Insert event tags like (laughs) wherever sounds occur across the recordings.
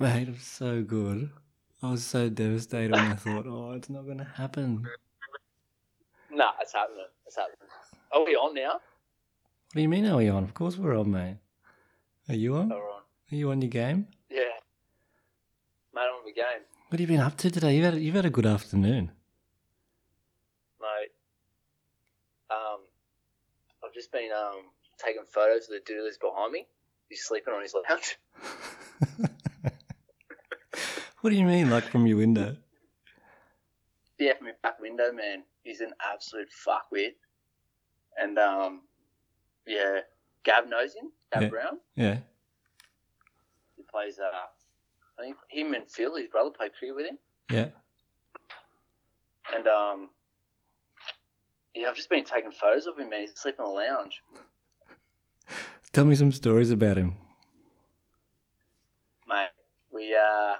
Mate, was so good. I was so devastated when I thought, oh, it's not going to happen. Nah, it's happening. It's happening. Are we on now? What do you mean, are we on? Of course we're on, mate. Are you on? We're on. Are you on your game? Yeah. Mate, I'm on the game. What have you been up to today? You've had, you've had a good afternoon. Mate. Um, I've just been um taking photos of the dude that's behind me. He's sleeping on his lounge. (laughs) what do you mean, like from your window? Yeah, from my back window, man. He's an absolute fuckwit. And um, yeah, Gab knows him. Gab Yeah. Brown. Yeah. He plays. Uh, I think him and Phil, his brother, play cricket with him. Yeah. And um, yeah, I've just been taking photos of him, man. He's sleeping in the lounge. Tell me some stories about him. mate. We uh,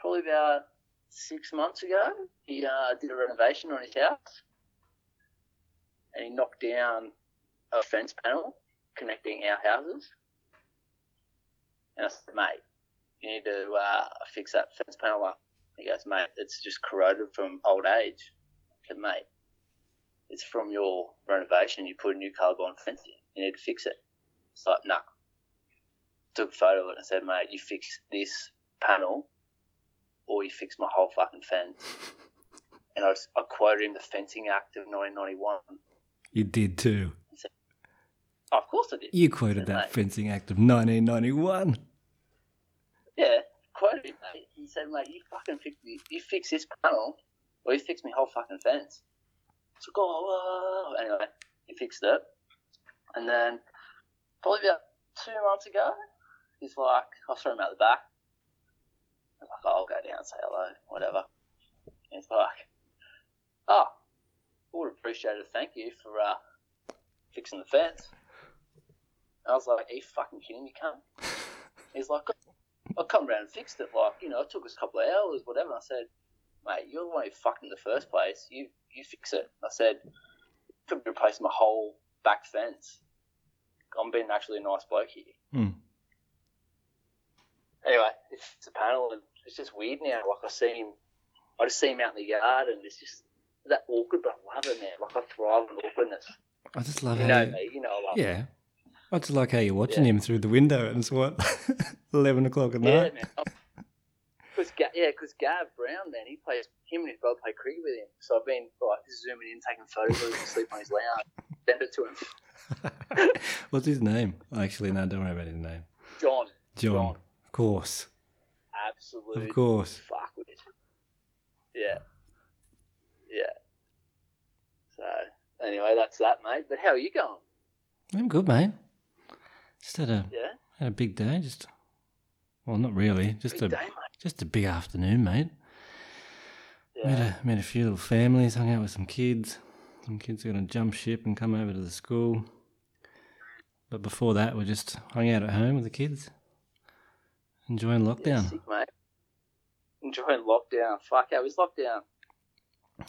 probably about six months ago, he uh, did a renovation on his house, and he knocked down a fence panel connecting our houses. And I said, mate, you need to uh, fix that fence panel up. He goes, mate, it's just corroded from old age. I said, mate, it's from your renovation. You put a new Colorbond fence in. You need to fix it. It's like, nah took a photo of it and said, mate, you fix this panel or you fix my whole fucking fence. (laughs) And I, I quoted him the Fencing Act of 1991. You did too. Oh, of course I did. You quoted that Mate. Fencing Act of 1991. Yeah, quoted him, mate. He said, mate, you fucking fix, you fix this panel or you fix my whole fucking fence. So go, oh, oh. anyway, he fixed it. And then probably about two months ago, he's like, I saw him out the back. Was like, oh, I'll go down and say hello, whatever. And he's like, oh, I would appreciate a thank you for uh, fixing the fence. I was like, are you fucking kidding me, cunt? He's like, I come round and fixed it. Like, you know, it took us a couple of hours, whatever. I said, mate, you're the one who fucked in the first place. You you fix it. I said, could replace my whole back fence. I'm being actually a nice bloke here. Hmm. Anyway, it's a panel and it's just weird now. Like I see him, I just see him out in the yard and it's just that awkward, but I love it, man. Like I thrive on awkwardness. I just love You how know you- me, you know I love Yeah. I just like how you're watching Yeah. him through the window and it's what, (laughs) 11 o'clock at Yeah, night? man. Oh, because yeah, because Gav Brown, man, he plays. Him and his brother play cricket with him. So I've been like zooming in, taking photos of him sleep on his lounge, send it to him. (laughs) What's his name? Actually, no, don't worry about his name. John, John. John. Of course. absolute Of course. fuck with it. Yeah, yeah. So anyway, that's that, mate. But how are you going? I'm good, mate. Just had a Yeah, had a big day. Just well, not really. Just big a day, just a big afternoon, mate. Met Yeah, a met a few little families. Hung out with some kids. Some kids are gonna jump ship and come over to the school. But before that, we just hung out at home with the kids, enjoying yeah, lockdown. sick, mate. Enjoying lockdown. Fuck, how is lockdown?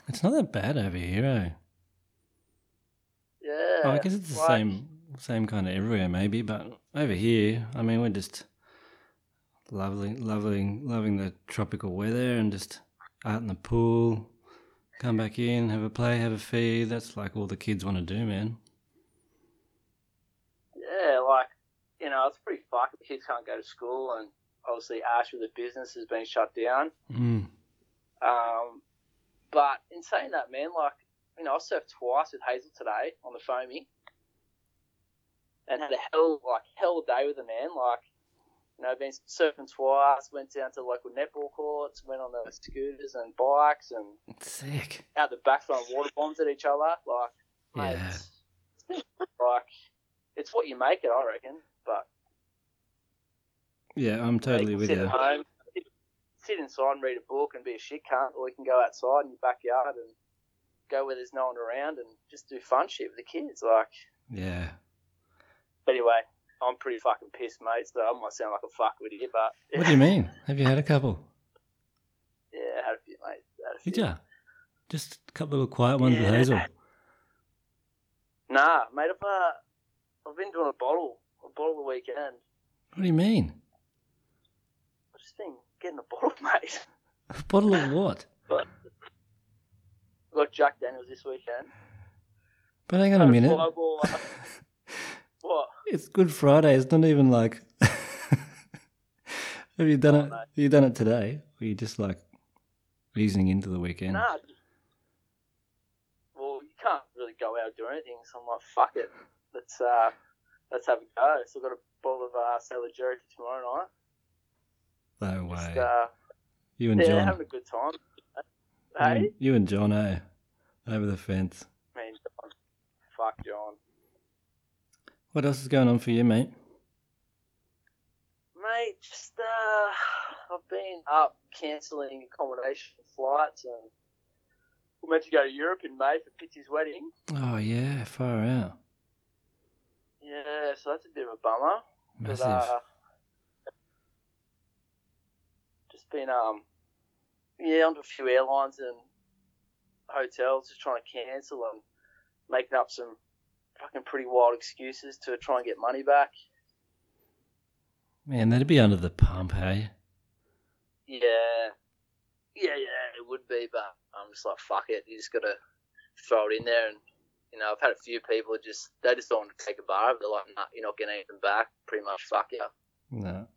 It's not that bad over here, eh? Yeah. Oh, I guess it's the like- same same kind of everywhere, maybe. But over here, I mean, we're just lovely, loving, loving the tropical weather and just out in the pool. Come back in, have a play, have a feed. That's like all the kids want to do, man. Yeah, like, you know, it's pretty fucked. The kids can't go to school, and obviously Ash with the business has been shut down. Mm. Um, but in saying that, man, like, you know, I surfed twice with Hazel today on the foamy, and had a hell like hell day with the man. Like, you know, been surfing twice. Went down to local netball courts. Went on the scooters and bikes, and Sick. out the back throwing water bombs at each other. Like, mate, Yeah. it's, like, it's what you make it, I reckon. Yeah, I'm totally you with sit you. at home, sit, inside and read a book and be a shit cunt, or you can go outside in your backyard and go where there's no one around and just do fun shit with the kids. Like, Yeah. but anyway, I'm pretty fucking pissed, mate. So I might sound like a fuck with you, but (laughs) What do you mean? Have you had a couple? yeah, I had a few, mate. A few. Did ya? Just a couple of quiet ones with Hazel. Nah, mate. I've uh, I've been doing a bottle, a bottle a weekend. What do you mean? Just been getting a bottle, mate. (laughs) A bottle of what? Got Jack Daniels this weekend. But hang on a minute. fireball, uh, (laughs) what? It's Good Friday. It's not even like. (laughs) Have you done Oh, it? no. Have you done it today? Or you just like easing into the weekend? Nah. Well, you can't really go out and do anything, so I'm like, fuck it. Let's uh, let's have a go. So I've got a bottle of uh, Sailor Jerry tomorrow night. No way. Just, uh, you and yeah, John. having a good time. You and- Hey, You and John, eh? Over the fence. man, John. Fuck John. What else is going on for you, mate? Mate, just uh, I've been up cancelling accommodation flights, and we're meant to go to Europe in May for Pitsy's wedding. Oh yeah, far out. Yeah, so that's a bit of a bummer. But, Massive. uh, just been um, yeah, onto a few airlines and hotels, just trying to cancel and making up some fucking pretty wild excuses to try and get money back. Man, that'd be under the pump, hey? Yeah, yeah, yeah, it would be, but I'm just like, fuck it, you just gotta throw it in there. And you know, I've had a few people just they just don't want to take a bar. They're like, nah, you're not getting anything back. Pretty much, fuck you. No.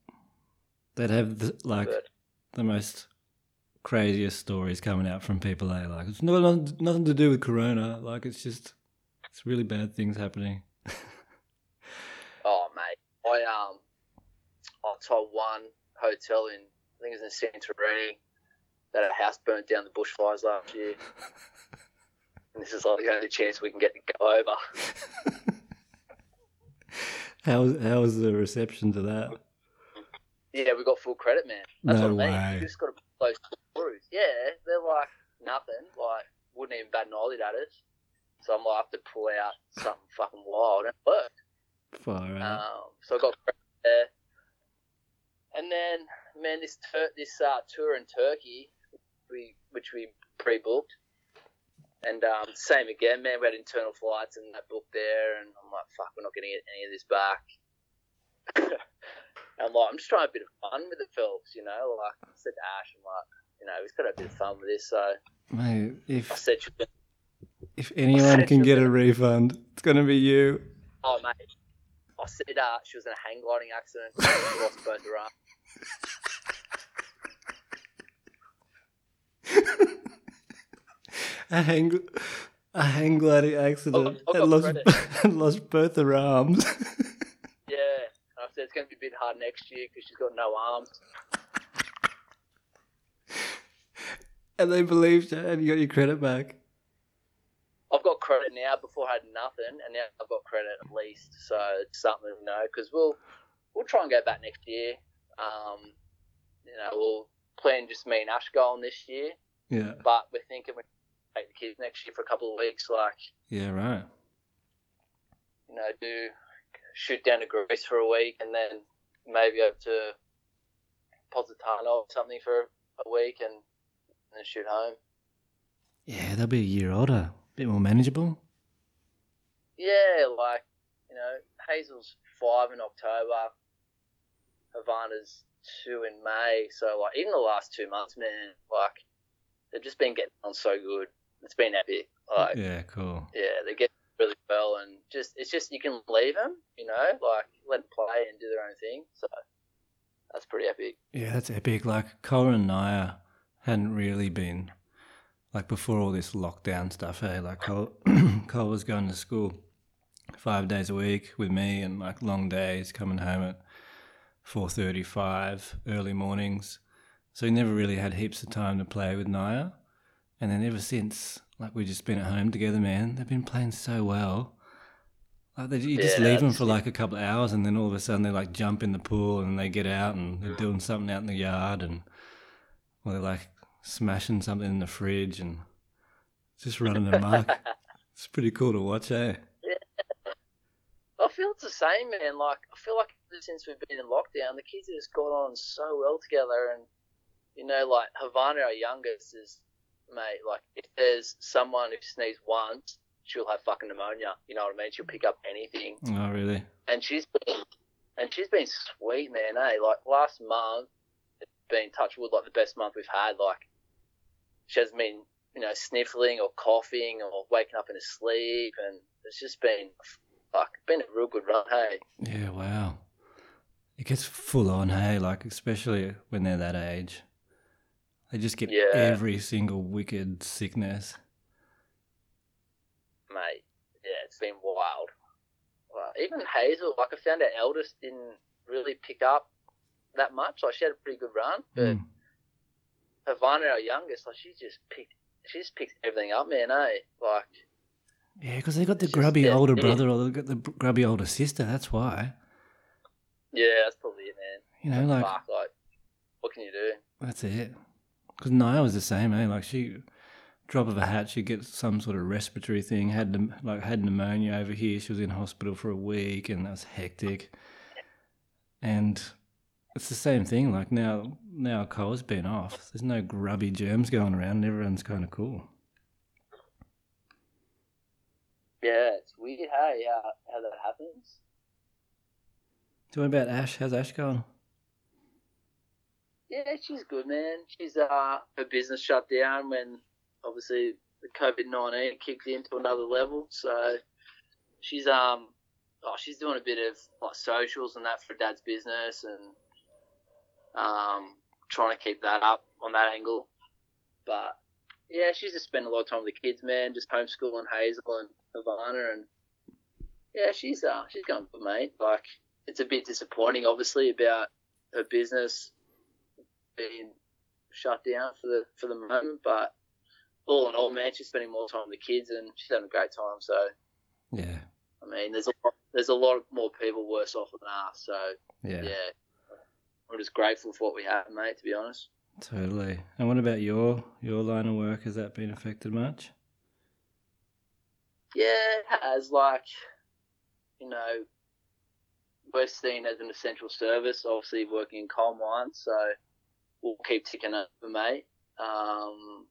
They'd have the, like But the most craziest stories coming out from people. Eh? Like it's not nothing, nothing to do with Corona. Like it's just it's really bad things happening. (laughs) oh, mate, I um, I told one hotel in I think it was in Santorini that a house burnt down the bushfires last year. (laughs) And this is like the only chance we can get to go over. (laughs) How how was the reception to that? Yeah, we got full credit, man. That's No what I mean. way. You just got to those screws. Yeah, they're like nothing. Like wouldn't even bat an eyelid at us. So I'm like, I have to pull out something fucking wild, and it worked. Far out. Um, so I got credit there. And then, man, this tur- this uh, tour in Turkey, we which we pre-booked, and um, same again, man. We had internal flights and that booked there, and I'm like, fuck, we're not getting any of this back. (laughs) and I'm like, I'm just trying a bit of fun with the Phelps, you know. Like I said to Ash, I'm like, you know, we've got a bit of fun with this. So Mate, I if said, if anyone can get a refund, it's gonna be you. oh mate, I said uh, she was in a hang gliding accident. (laughs) She lost both her arms. A hang a hang gliding accident I've got and lost (laughs) and lost both her arms. (laughs) Yeah, and I said it's going to be a bit hard next year because she's got no arms. and they believed her and you got your credit back. I've got credit now. Before I had nothing, and now I've got credit at least. So it's something, you know, because we'll we'll try and go back next year. Um, you know, we'll plan just me and Ash going this year, Yeah. but we're thinking we take the kids next year for a couple of weeks, like Yeah, right. you know, do shoot down to Greece for a week, and then maybe over to Positano or something for a week, and, and then shoot home. Yeah, they'll be a year older. A bit more manageable. Yeah, like, you know, Hazel's five in October, Havana's two in May. So, like, even the last two months, man, like, they've just been getting on so good. It's been epic. Like, yeah, cool. Yeah, they get really well, and just, it's just, you can leave them, you know, like, let them play and do their own thing. So, that's pretty epic. Yeah, that's epic. Like Cora and Naya hadn't really been like before all this lockdown stuff. Hey, like Cole, (clears throat) Cole was going to school five days a week with me, and like long days, coming home at four thirty-five, early mornings. So he never really had heaps of time to play with Naya. And then ever since, like we've just been at home together, man. They've been playing so well. Like they, you just Yeah, leave them for like a couple of hours, and then all of a sudden they like jump in the pool, and they get out and they're doing something out in the yard, and or they're like smashing something in the fridge, and just running (laughs) amok. it's pretty cool to watch, eh? Yeah. I feel it's the same, man. Like I feel like ever since we've been in lockdown, the kids have just got on so well together, and you know, like Havana, our youngest, is mate. Like if there's someone who sneezes once, she'll have fucking pneumonia. You know what I mean? She'll pick up anything, Oh, really? and she's been and she's been sweet, man. Eh? Like last month, been touch wood like the best month we've had. Like she hasn't been you know sniffling or coughing or waking up in her sleep, and it's just been fuck been a real good run. Hey, Yeah, wow. It gets full on, hey, like especially when they're that age. They just get Yeah. every single wicked sickness. mate, yeah, it's been wild. Well, even Hazel, like I found our eldest didn't really pick up that much. Like she had a pretty good run, but Mm. Havana, our youngest, like she just picked, she just picks everything up, man. Eh, like Yeah, because they got the It's just grubby older yeah. brother or they got the grubby older sister. That's why. yeah, that's probably it, man. You know, like Fuck, like what can you do? that's it. Because Naya was the same, eh? Like she, drop of a hat, she'd get some sort of respiratory thing. Had like had pneumonia over here. She was in hospital for a week, and that was hectic. And it's the same thing. Like now, now Cole's been off. There's no grubby germs going around. And everyone's kind of cool. Yeah, it's weird. Hey, how how that happens? So what about Ash? How's Ash going? Yeah, she's good, man. She's uh her business shut down when obviously the COVID nineteen kicked into another level. So she's um oh she's doing a bit of like socials and that for dad's business and um trying to keep that up on that angle. But yeah, she's just spending a lot of time with the kids, man. Just homeschooling Hazel and Havana, and yeah, she's uh she's going for mate. Like it's a bit disappointing, obviously, about her business being shut down for the for the moment. But all in all, man, she's spending more time with the kids and she's having a great time. So Yeah, I mean, there's a lot, there's a lot more people worse off than us. So yeah, yeah, I'm just grateful for what we have, mate. To be honest. totally. And what about your your line of work? Has that been affected much? Yeah, it has. Like, you know, we're seen as an essential service, obviously working in coal mines, so we'll keep ticking over, mate. Um,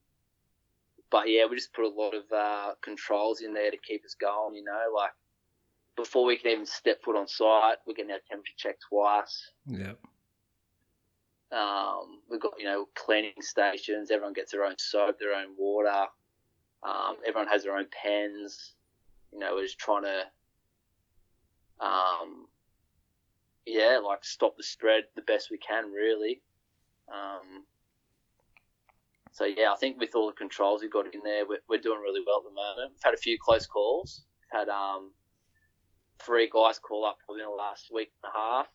but yeah, we just put a lot of uh, controls in there to keep us going, you know, like before we can even step foot on site, we're getting our temperature checked twice. Yep. Um, we've got, you know, cleaning stations. Everyone gets their own soap, their own water. Um, everyone has their own pens. You know, we're just trying to, um, yeah, like stop the spread the best we can, really. Um, so yeah, I think with all the controls we've got in there, we're, we're doing really well at the moment. We've had a few close calls. We've had um, three guys call up within the last week and a half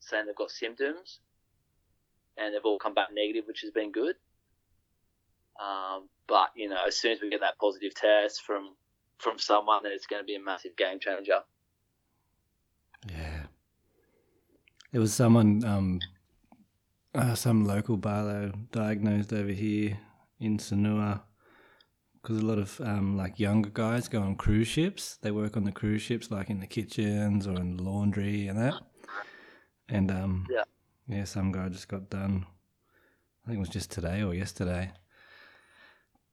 saying they've got symptoms and they've all come back negative, which has been good. Um, but you know, as soon as we get that positive test from from someone, then it's going to be a massive game changer. Yeah. There was someone, um, uh, some local barlow diagnosed over here in Sanur because a lot of um, like younger guys go on cruise ships. They work on the cruise ships, like in the kitchens or in the laundry and that. And um, Yeah. yeah, some guy just got done. I think it was just today or yesterday.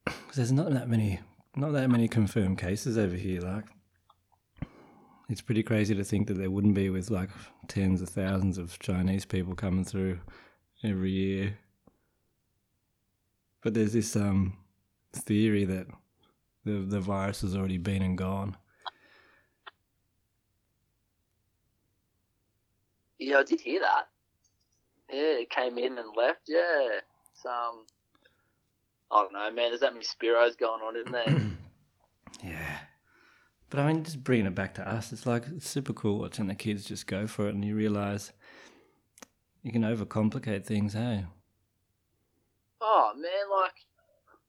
Because (clears throat) there's not that many, not that many confirmed cases over here. Like, it's pretty crazy to think that there wouldn't be with like tens of thousands of Chinese people coming through every year. But there's this um theory that the the virus has already been and gone. Yeah, I did hear that. Yeah, it came in and left. Yeah, it's um, I don't know, man. There's that many Spiros going on, isn't there? (clears throat) Yeah. But I mean, just bringing it back to us, it's like it's super cool watching the kids just go for it, and you realize you can overcomplicate things, hey? Oh man, like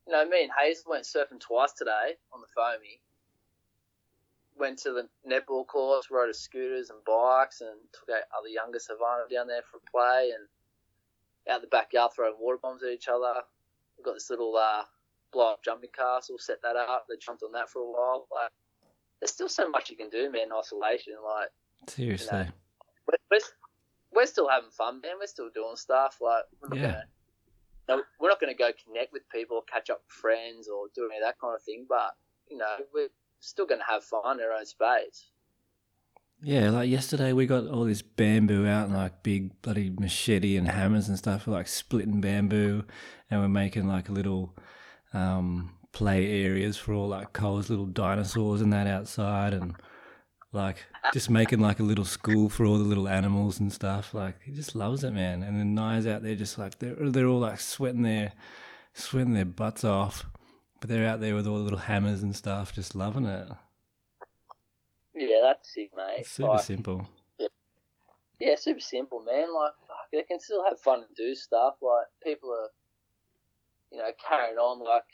you know, me and Hazel went surfing twice today on the foamy. Went to the netball course, rode a scooters and bikes, and took our other youngest Havana down there for a play, and out the backyard throwing water bombs at each other. We've got this little uh, blow up jumping castle, set that up. They jumped on that for a while. Like, there's still so much you can do, man. in Isolation, like Seriously. we're, we're, we're still having fun, man. We're still doing stuff. Like, we're not Yeah. gonna, no, we're not going to go connect with people, or catch up with friends, or do any of that kind of thing. But you know, we're still going to have fun in our own space. Yeah, like yesterday we got all this bamboo out and like big bloody machete and hammers and stuff for like splitting bamboo, and we're making like little um, play areas for all like Cole's little dinosaurs and that outside, and like just making like a little school for all the little animals and stuff. Like he just loves it, man. And then Naya's out there just like they're they're all like sweating their sweating their butts off, but they're out there with all the little hammers and stuff, just loving it. Yeah, that's sick, mate. It's super Like, simple. Yeah, super simple, man. Like, fuck, they can still have fun and do stuff. Like, people are, you know, carrying on like,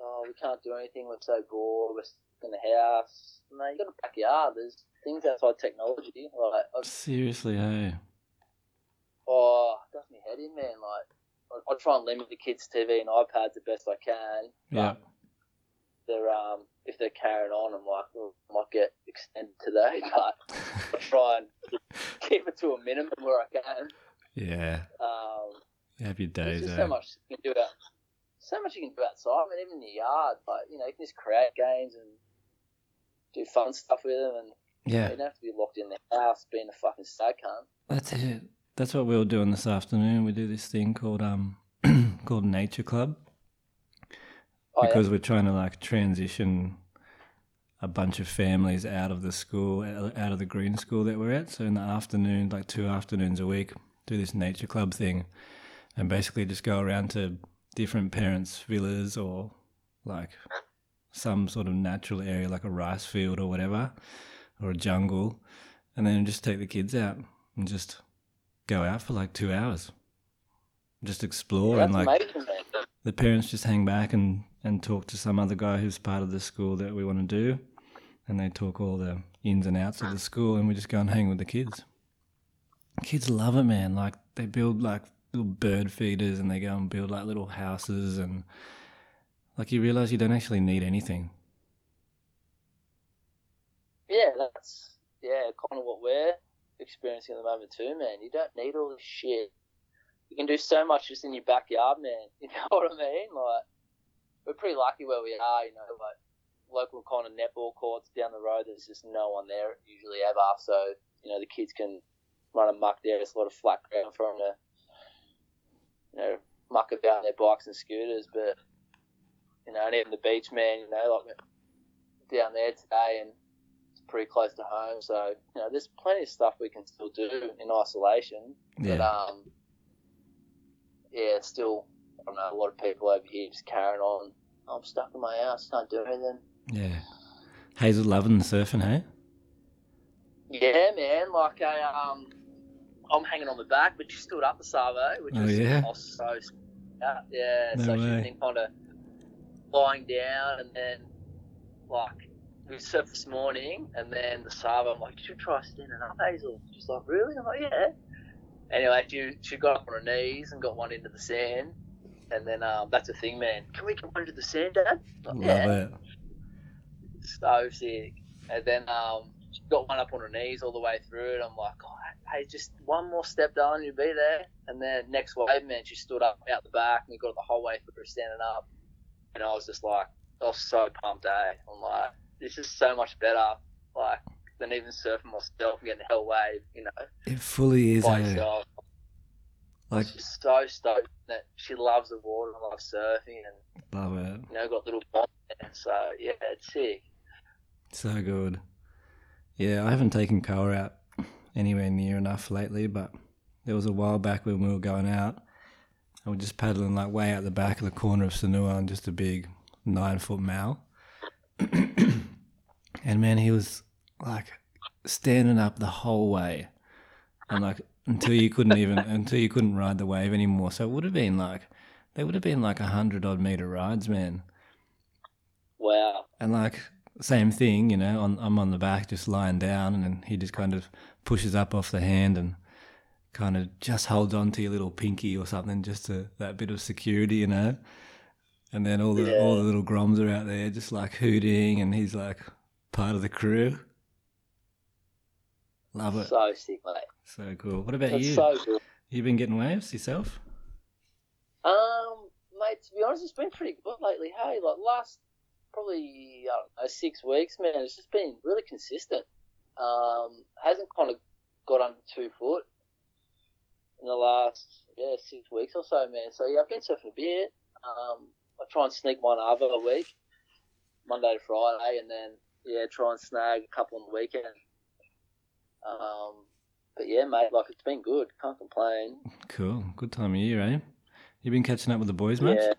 oh, we can't do anything. We're so bored. We're in the house. No, you got a backyard. There's things outside technology. Like, I, Seriously, hey. oh, it does me head in, man. Like, I, I try and limit the kids' TV and iPads the best I can. Yeah. They're um, if they're carrying on, I'm like, well, I might get extended today, (laughs) but I try and (laughs) keep it to a minimum where I can. Yeah. Um, Have your There's days, just eh? so much you can do out, so much you can do outside. I mean, even in the yard, like you know, you can just create games and do fun stuff with them, and Yeah, you don't have to be locked in the house being a fucking sad cunt. that's it. That's what we were doing this afternoon. We do this thing called um (clears throat) called Nature Club Oh, because we're trying to like transition a bunch of families out of the school, out of the green school that we're at. So in the afternoon, like two afternoons a week, do this nature club thing, and basically just go around to different parents' villas or like some sort of natural area, like a rice field or whatever, or a jungle, and then just take the kids out and just go out for like two hours, just explore yeah. and like amazing, the parents just hang back and, and talk to some other guy who's part of the school that we want to do. And they talk all the ins and outs of the school, and we just go and hang with the kids. Kids love it, man. Like, they build like little bird feeders and they go and build like little houses. And like, you realize you don't actually need anything. Yeah, that's yeah, kind of what we're experiencing at the moment too, man. You don't need all this shit. You can do so much just in your backyard, man. (laughs) You know what I mean? Like, we're pretty lucky where we are. You know, like local kind of netball courts down the road. There's just no one there usually ever, so you know the kids can run amok there. There's a lot of flat ground for them to, you know, muck about their bikes and scooters. But you know, and even the beach, man. You know, like down there today, and it's pretty close to home. So you know, there's plenty of stuff we can still do in isolation. Yeah. But Yeah. um, yeah, still I don't know. A lot of people over here just carrying on. I'm stuck in my house, can't do anything. Yeah. Hazel loving the surfing, hey? Yeah, man. Like I um, I'm hanging on the back, but she stood up the Savo, which Oh, was yeah? Was so yeah, yeah. No so she's way. been kind of lying down, and then like we surfed this morning, and then the Savo. I'm like, you should try standing up, Hazel. She's like, really? I'm like, yeah. Anyway, she she got up on her knees and got one into the sand. And then um, that's the thing, man. Can we get one into the sand, Dad? Like, Love yeah it. so sick. And then um, she got one up on her knees all the way through it. I'm like, oh, hey, just one more step, darling, you'll be there. And then next wave, man, she stood up out the back and we got it the whole way through standing up. And I was just like, I was so pumped, eh? I'm like, this is so much better, like, than even surfing myself and getting the hell wave, you know, It fully is, by eh? Like, She's so stoked that she loves the water and loves surfing and, love it. you know, got little bonds there. So, yeah, it's sick. So good. Yeah, I haven't taken Koa out anywhere near enough lately, but there was a while back when we were going out. I was just paddling like way out the back of the corner of Sanur on just a big nine foot mal. (clears throat) and man, he was like standing up the whole way. And like until you couldn't even (laughs) until you couldn't ride the wave anymore. So it would have been like they would have been like a hundred odd meter rides, man. Wow. And like same thing, you know, on, I'm on the back just lying down, and he just kind of pushes up off the hand and kind of just holds on to your little pinky or something, just to that bit of security, you know. And then all the all the little groms are out there just like hooting, and he's like part of the crew. Love it, So sick, mate. so cool. What about That's you? so good. you been getting waves yourself? Um, mate, to be honest, it's been pretty good lately. Hey, like last probably I don't know six weeks, man. It's just been really consistent. Um, hasn't kind of got under two foot in the last yeah six weeks or so, man. So yeah, I've been surfing a bit. Um, I try and sneak one over a week, Monday to Friday, and then yeah, try and snag a couple on the weekend. Um, but yeah, mate, like it's been good. Can't complain. Cool. Good time of year, eh? You been catching up with the boys, much? Yeah.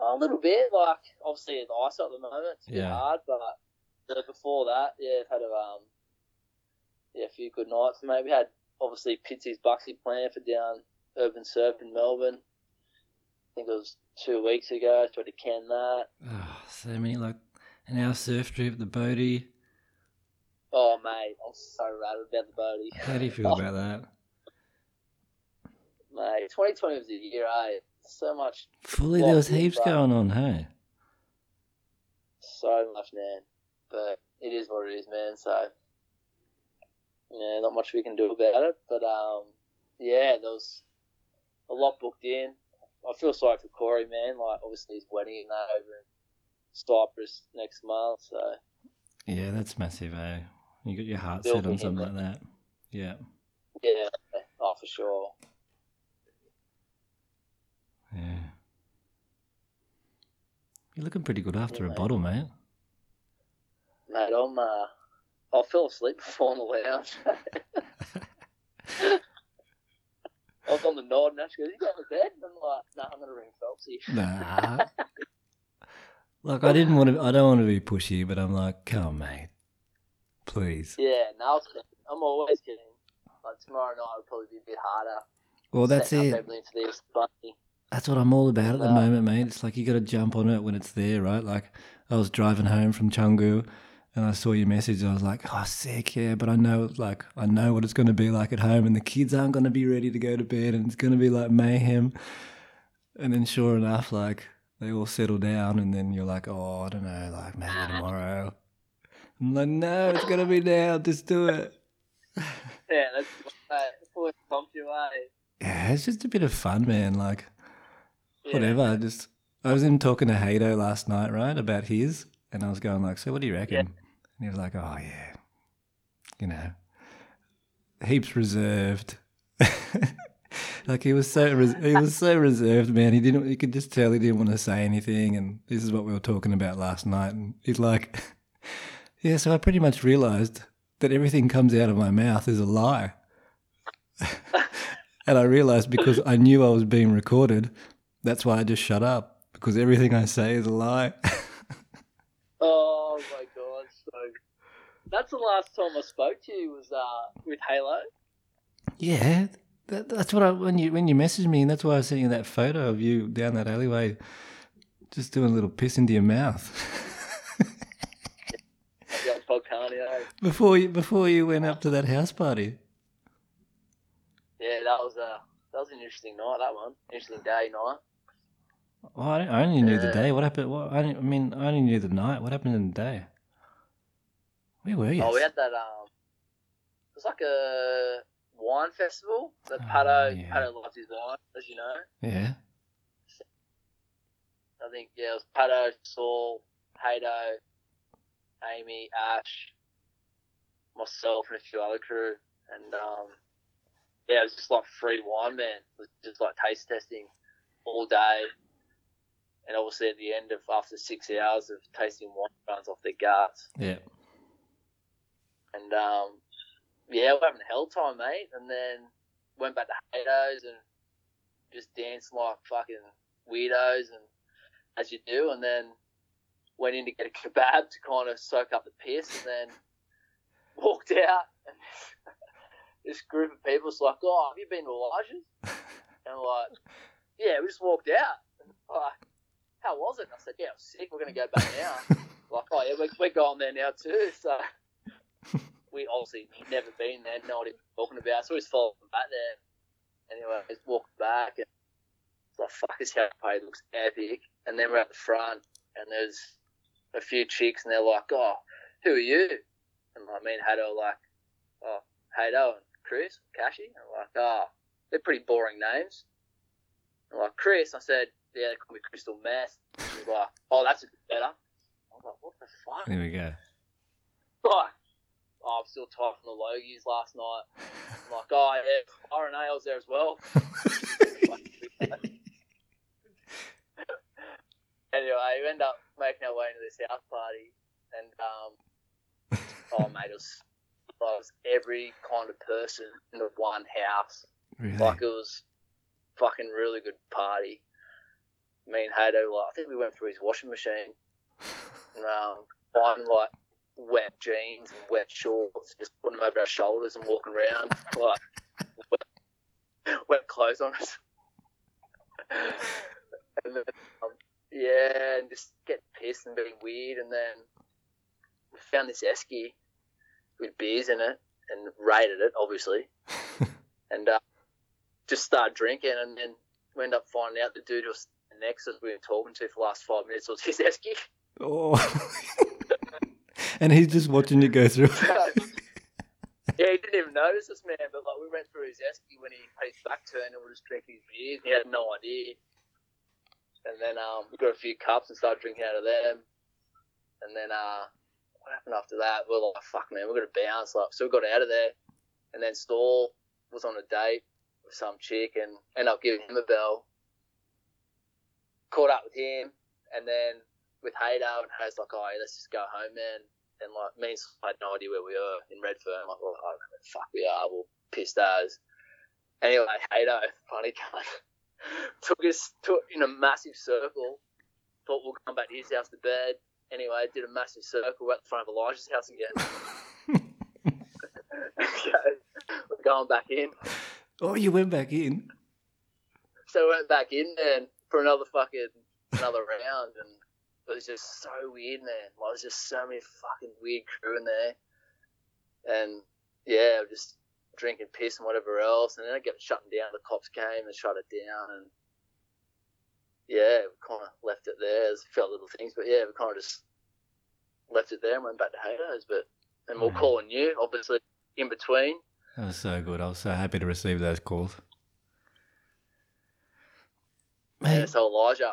A little bit, like obviously it's ice at the moment. It's a bit Yeah. hard, but before that, yeah, I've had a um, yeah, a few good nights. Maybe had obviously Pitsy's Bucksy plan for down Urbnsurf in Melbourne. I think it was two weeks ago. Tried to can that. Oh, so many, like an hour surf trip, the boaty. Oh mate, I'm so rattled about the boaty. How do you feel about (laughs) that? Mate, 2020 was a year, eh? So much, Fully, there was heaps going on, hey? so much, man. But it is what it is, man. So yeah, not much we can do about it. But um, yeah, there was a lot booked in. I feel sorry for Corey, man. Like obviously his wedding and that over in Cyprus next month. So Yeah, that's massive, eh? You got your heart set on something in like that. Yeah. yeah, oh for sure. Yeah. You're looking pretty good after Yeah, a mate. bottle, mate. Mate, I'm uh, I fell asleep before on the lounge. I was on the nod and she goes, "You going to bed?" And I'm like, "No, I'm gonna ring Phelpsy." Nah. Look, I didn't want to. I don't want to be pushy, but I'm like, come on, mate, please. Yeah, no, I was kidding. I'm always kidding. Like tomorrow night will probably be a bit harder. Well, that's it. this bunny. That's what I'm all about at the No. moment, mate. It's like you got to jump on it when it's there, right? Like I was driving home from Canggu, and I saw your message. And I was like, oh, sick, yeah. But I know, like, I know what it's going to be like at home, and the kids aren't going to be ready to go to bed, and it's going to be like mayhem. And then, sure enough, like they all settle down, and then you're like, oh, I don't know, like maybe ah. tomorrow. I'm like, no, it's going to be now. Just do it. (laughs) Yeah, that's pumped you? Yeah, it's just a bit of fun, man. Like. Yeah. whatever. I just I was in talking to Hato last night, right, about his, and I was going like, "So what do you reckon?" Yeah. And he was like, "Oh yeah, you know, heaps reserved." (laughs) like he was so res- he was so reserved, man. He didn't. You could just tell he didn't want to say anything. And this is what we were talking about last night. And he's like, (laughs) "Yeah." So I pretty much realized that everything comes out of my mouth is a lie. (laughs) and I realized because I knew I was being recorded, that's why I just shut up because everything I say is a lie. Oh my god, so that's the last time I spoke to you was uh with Halo. yeah, that, that's what I when you when you messaged me, and that's why I sent you that photo of you down that alleyway, just doing a little piss into your mouth (laughs) eh? before you before you went up to that house party. Yeah, that was a that was an interesting night. That one, interesting day night. Oh, I, I only knew the day. What happened? What, I, I mean, I only knew the night. What happened in the day? Where were you? Oh, we had that um, it was like a wine festival. That Oh, Pato yeah. Pato loves his wine, as you know. yeah. I think yeah, it was Pato, Saul, Hato, Amy, Ash, myself, and a few other crew, and um, yeah, it was just like free wine, man. It was just like taste testing all day, and obviously at the end of after six hours of tasting wine runs off their guts, Yeah. And um, yeah, we're having a hell time, mate. And then went back to Hato's and just danced like fucking weirdos, and as you do, and then went in to get a kebab to kind of soak up the piss, and then (laughs) walked out, and (laughs) this group of people was like, "Oh, have you been to Elijah's?" (laughs) And I'm like, "Yeah, we just walked out." And I'm like, how was it? And I said, "Yeah, was sick. We're gonna go back now." like, oh yeah, we're, we're going there now too. So we obviously never been there, know what he's talking about. So he's him back there. Anyway, just walking back and it's like, fuck, this house party looks epic. And then we're at the front and there's a few chicks and they're like, oh, who are you? And like, me and Hato like, oh, Hato and Chris, Kashi. And I'm like, oh, they're pretty boring names. I'm like, Chris, I said, yeah, they call me Crystal Meth. She was like, oh, that's a bit better. I was like, what the fuck? There we go. like, oh, I'm still tight from the Logies last night. I'm like, oh yeah, RNA was there as well. (laughs) anyway, we end up making our way into this house party, and um, oh mate, it was, it was every kind of person in the one house. Really? Like it was fucking really good party. Me and Hato, like I think we went through his washing machine, (laughs) and um, buying like wet jeans and wet shorts, just putting them over our shoulders and walking around like (laughs) wet, wet clothes on us. (laughs) and then, um, yeah, and just get pissed and being weird, and then we found this esky with beers in it and raided it, obviously, (laughs) and uh, just started drinking, and then we end up finding out the dude was next that we were talking to for the last five minutes was his esky. Oh. And he's just watching you go through. (laughs) yeah, he didn't even notice us, man. But like, we went through his esky when he had his back turned and we were just drinking his beers. He had no idea. And then um, we got a few cups and started drinking out of them. And then uh, what happened after that? We are like, fuck, man, we're gonna bounce. Like, so we got out of there. And then Stall was on a date with some chick and ended up giving him a bell. Caught up with him, and then with Hader, and Hayder's like, oh, let's just go home, man. And like, me and Sly had no idea where we were in Redfern. I'm like, well, I don't know where the fuck we are. We're pissed as. Anyway, Hader, funny cunt, took us took in a massive circle. Thought we'll come back to his house to bed. Anyway, did a massive circle out in front of Elijah's house again. (laughs) (laughs) okay, we're going back in. Oh, you went back in. So we went back in then for another fucking another round, and it was just so weird, man. Like, there's just so many fucking weird crew in there, and yeah, just drinking piss and whatever else, and then I kept shutting down. The cops came and shut it down, and yeah, we kind of left it there. There's a few little things, but yeah, we kind of just left it there and went back to Hatos. But and we're Right. calling you, obviously, in between. That was so good. I was so happy to receive those calls. Yeah, Mate, so Elijah,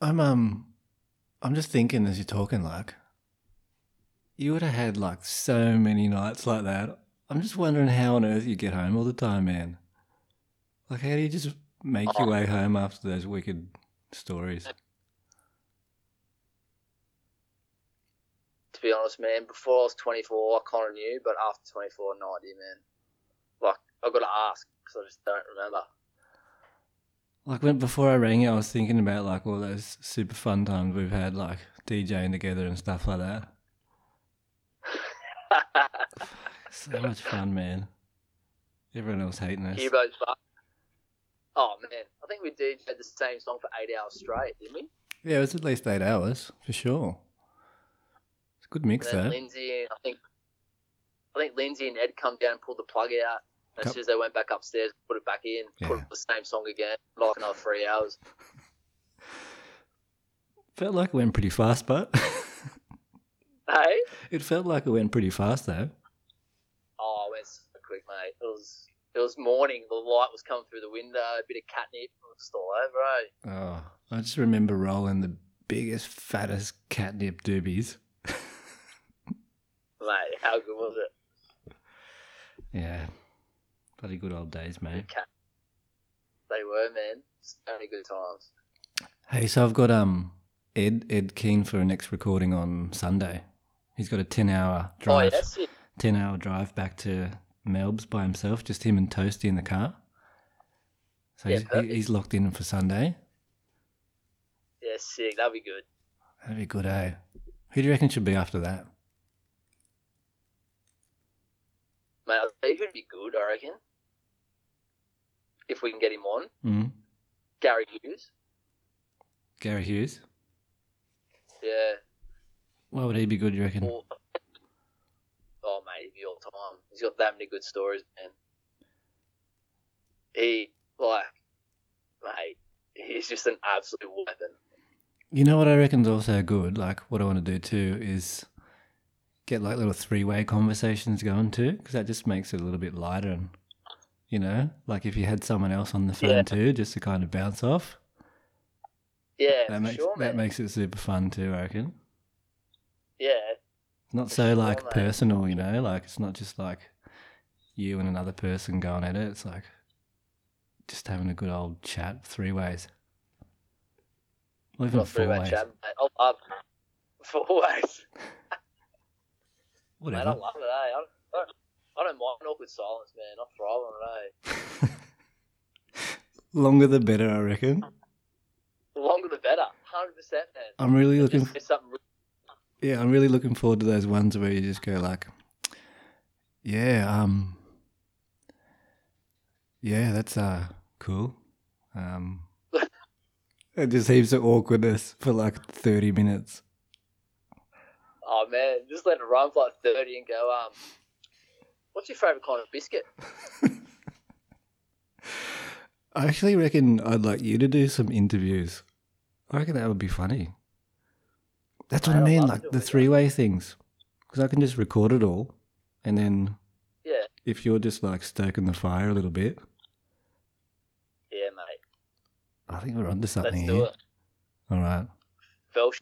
I'm um, I'm just thinking as you're talking, like, you would have had like so many nights like that. I'm just wondering how on earth you get home all the time, man. Like, how do you just make your Oh. way home after those wicked stories? to be honest, man, before I was 24, I kind of knew, but after 24, no idea, man. Like, I've got to ask because I just don't remember. Like when before I rang you, I was thinking about like all those super fun times we've had, like DJing together and stuff like that. (laughs) So much fun, man. Everyone else hating us. Cubo's fuck. Oh, man. I think we DJed the same song for eight hours straight, didn't we? Yeah, it was at least eight hours for sure. It's a good mix though. Lindsay and I think I think Lindsay and Ed come down and pull the plug out. As soon as they went back upstairs, put it back in, put Yeah. the same song again, like another three hours. (laughs) Felt like it went pretty fast, but (laughs) Hey? it felt like it went pretty fast though. Oh, it went so quick, mate. It was it was morning. The light was coming through the window. A bit of catnip. Was all over, eh? Oh, I just remember rolling the biggest, fattest catnip doobies. (laughs) Mate, how good was it? Yeah, bloody good old days, mate. Cat. They were, man. So many good times. Hey, so I've got um Ed Ed Keen for a next recording on Sunday. He's got a ten hour Oh, drive, yes. Yeah. ten hour drive back to Melbs by himself, just him and Toasty in the car. So Yeah, he's, he's locked in for Sunday. yeah, sick. That'd be good. That'd be good, eh? Who do you reckon should be after that? Mate, I think he'd be good, I reckon. If we can get him on. Mm? Gary Hughes. Gary Hughes. Yeah. Why would he be good? You reckon? All, oh, mate, he'd be all time. He's got that many good stories, man. He, like, mate, he's just an absolute weapon. You know what I reckon's also good? Like, what I want to do too is get like little three way conversations going too, because that just makes it a little bit lighter. And, you know, like if you had someone else on the phone Yeah. too, just to kind of bounce off, Yeah, that makes sure, that makes it super fun too, I reckon. Yeah. Not so like mate. personal, you know. Like it's not just like you and another person going at it. It's like just having a good old chat three ways. Or even Not four ways. chat, mate. I love (laughs) four ways. Mate, I Whatever. love it, eh? I don't, I don't, I don't mind awkward silence, man. I thrive on it, eh? Longer the better, I reckon. The longer the better. 100%, man. I'm really looking. Just, something really Yeah, I'm really looking forward to those ones where you just go like, yeah, um, yeah, that's uh cool. Um, (laughs) it just heaps of awkwardness for like thirty minutes. Oh man, just let it run for like thirty and go. Um, what's your favourite kind of biscuit? (laughs) I actually reckon I'd like you to do some interviews. I reckon that would be funny. That's what I I'd mean, like the three-way things, because I can just record it all, and then Yeah, if you're just like stoking the fire a little bit, yeah, mate. I think we're onto something Let's do here. it. All right. Felsh,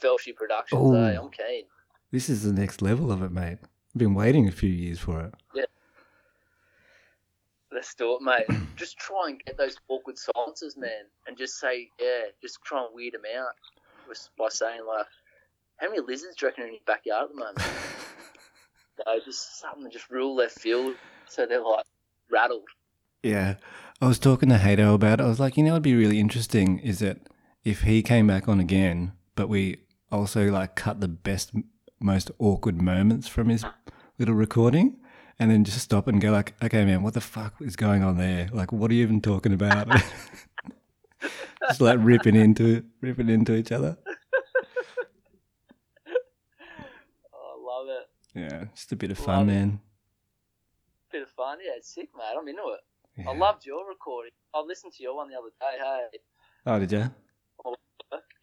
Felshy Productions. Eh? I'm keen. This is the next level of it, mate. Been waiting a few years for it. Yeah. Let's do it, mate. (clears throat) just try and get those awkward silences, man, and just say, yeah, just try and weird them out by saying like, how many lizards do you reckon are in your backyard at the moment? (laughs) no, just something just real their field, so they're like rattled. Yeah. I was talking to Hato about it. I was like, you know, it'd be really interesting is that if he came back on again, but we also like cut the best, most awkward moments from his little recording and then just stop and go like, okay, man, what the fuck is going on there? Like, what are you even talking about? (laughs) just like ripping into, ripping into each other. (laughs) Oh, I love it. Yeah. Just a bit of Love fun, it. man. Bit of fun, yeah. It's sick, mate. I'm into it. Yeah. I loved your recording. I listened to your one the other day. Hey, Oh, did you? Oh,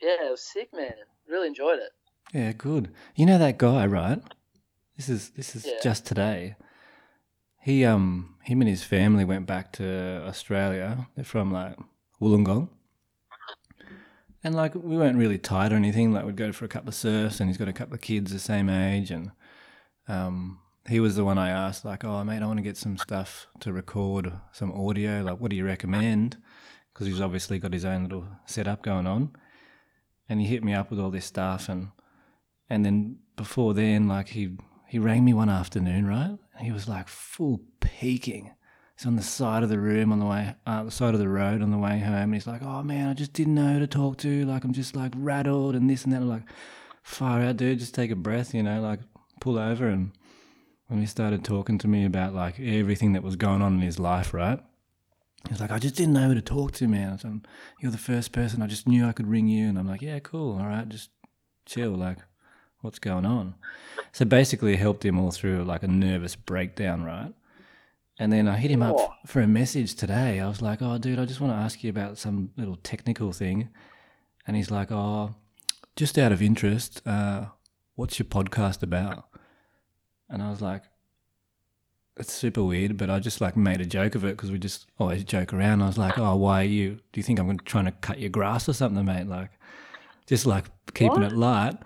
yeah, it was sick, man. Really enjoyed it. Yeah, good. You know that guy, right? This is this is Yeah. just today. He um him and his family went back to Australia. They're from like Wollongong. And like we weren't really tight or anything. Like we'd go for a couple of surfs, and he's got a couple of kids the same age, and um he was the one I asked like, oh mate, I want to get some stuff to record some audio. Like, what do you recommend? Because he's obviously got his own little setup going on, and he hit me up with all this stuff, and and then before then, like he he rang me one afternoon, right? And he was like full peaking. He's on the side of the room on the way, uh, the side of the road on the way home. And he's like, "Oh man, I just didn't know who to talk to. Like I'm just like rattled and this and that." I'm like, "Far out, dude. Just take a breath, you know. Like pull over." And when he started talking to me about like everything that was going on in his life, right? He's like, "I just didn't know who to talk to, man. So you're the first person. I just knew I could ring you." And I'm like, "Yeah, cool. All right, just chill. Like, what's going on?" So basically, I helped him all through like a nervous breakdown, right? And then I hit him up Oh. for a message today. I was like, "Oh, dude, I just want to ask you about some little technical thing." And he's like, "Oh, just out of interest, uh, what's your podcast about?" And I was like, "It's super weird, but I just like made a joke of it because we just always joke around." I was like, "Oh, why are you? Do you think I'm trying to cut your grass or something, mate?" Like, just like keeping What? it light.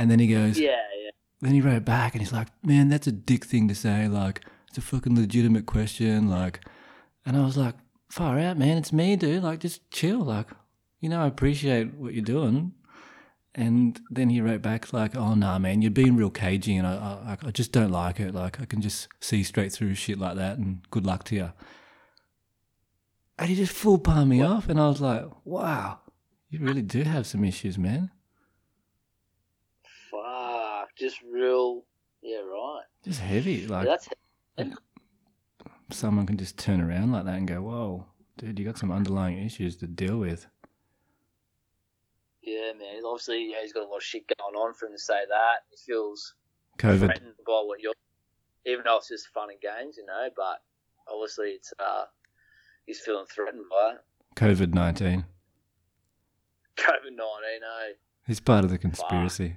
And then he goes, Yeah, yeah. then he wrote back and he's like, man, that's a dick thing to say. Like, it's a fucking legitimate question. Like, and I was like, far out, man. It's me, dude. Like, just chill. Like, you know, I appreciate what you're doing. And then he wrote back like, "Oh nah, man, you're being real cagey, and I, I, I just don't like it. Like, I can just see straight through shit like that. And good luck to you." And he just full palmed me off, and I was like, "Wow, you really do have some issues, man. Just real. Yeah, right. Just heavy. Like, That's someone can just turn around like that and go, "Whoa, dude, you got some underlying issues to deal with." yeah, man. Obviously yeah, he's got a lot of shit going on for him to say that. He feels COVID. threatened by what you're, even though it's just fun and games, you know. But obviously, it's uh, he's feeling threatened by it. COVID nineteen. COVID nineteen. Eh? He's part of the conspiracy.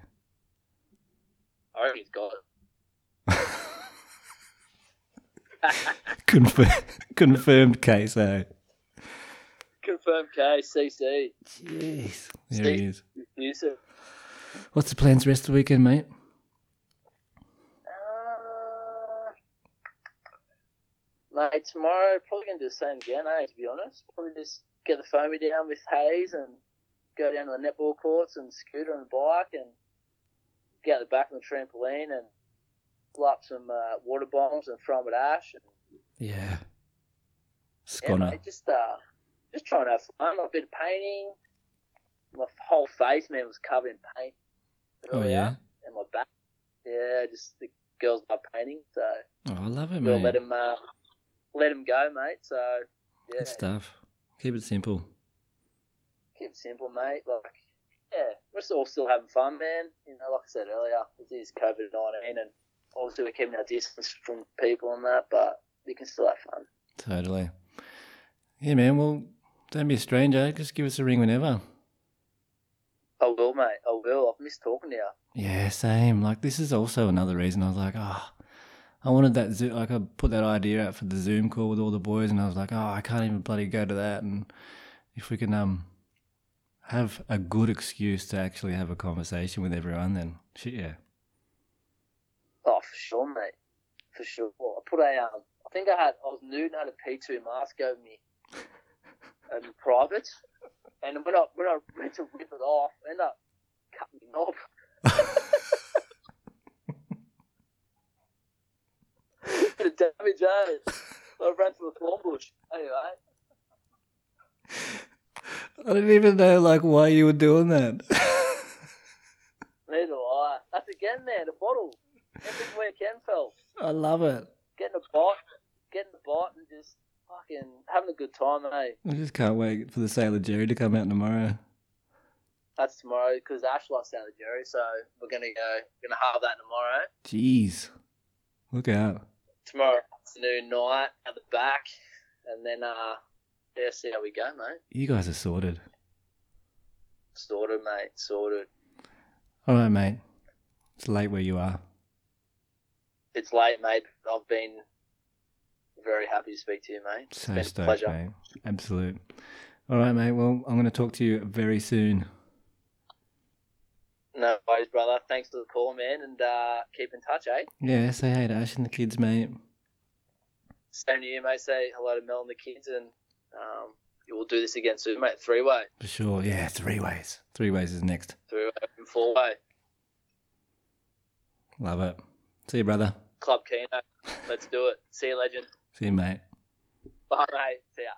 He's got Confir- confirmed case out. Confirmed case, CC. Jeez. There Steve he is. What's the plans the rest of the weekend, mate? Uh, like tomorrow, probably gonna do the same again, eh, to be honest. Probably just get the foamy down with Hayes and go down to the netball courts and scooter and bike and get out the back on the trampoline and up some uh, water bombs and throw them at Ash. And, Yeah. yeah, Scunner. mate, just uh, just trying to have fun. A bit of painting. My whole face, man, was covered in paint. oh yeah. And my back. Yeah, just the girls love painting, so Oh, I love it, man. we'll let him uh, let him go, mate. So yeah, Good stuff. Keep it simple. keep it simple, mate. Like, we're all still having fun, man. You know, like I said earlier, it is COVID nineteen, and obviously we're keeping our distance from people and that, but we can still have fun. Totally. Yeah, man. Well, don't be a stranger. Just give us a ring whenever. I will, mate. I will. I've missed talking to you. Yeah, same. Like this is also another reason I was like, oh, I wanted that. Zo- like I put that idea out for the Zoom call with all the boys, and I was like, oh, I can't even bloody go to that. And if we can um have a good excuse to actually have a conversation with everyone, then shit, yeah. Oh, for sure, mate. For sure. I put a um. I think I had. I was nude and had a P two mask over me. (laughs) In private, and when I when I went to rip it off, I ended up cutting my knob. (laughs) Bit of damage, eh? I ran to the thorn bush. Anyway, I didn't even know like why you were doing that. (laughs) neither do I. That's again there, the bottle. Everywhere Ken fell. I love it. Getting a bite, getting a bite, and just fucking having a good time, eh? I just can't wait for the Sailor Jerry to come out tomorrow. That's tomorrow because Ash likes Sally Jerry, so we're gonna go. Gonna have that tomorrow. Jeez, look out. Tomorrow afternoon, night at the back, and then uh, yeah, see how we go, mate. You guys are sorted. Sorted, mate. Sorted. All right, mate. It's late where you are. It's late, mate. I've been very happy to speak to you, mate. It's So stoked, pleasure. mate. Absolute. All right, mate. Well, I'm going to talk to you very soon. No worries, brother. Thanks for the call, man, and uh, keep in touch, eh? Yeah, say hey to Ash and the kids, mate. Same to you, mate. Say hello to Mel and the kids, and um, we'll do this again soon, mate. Three way, For sure. Yeah, three ways. Three ways is next. three way, and four way. Love it. See you, brother. Club Keno. Let's do it. See you, legend. See you, mate. Bye, mate. See ya.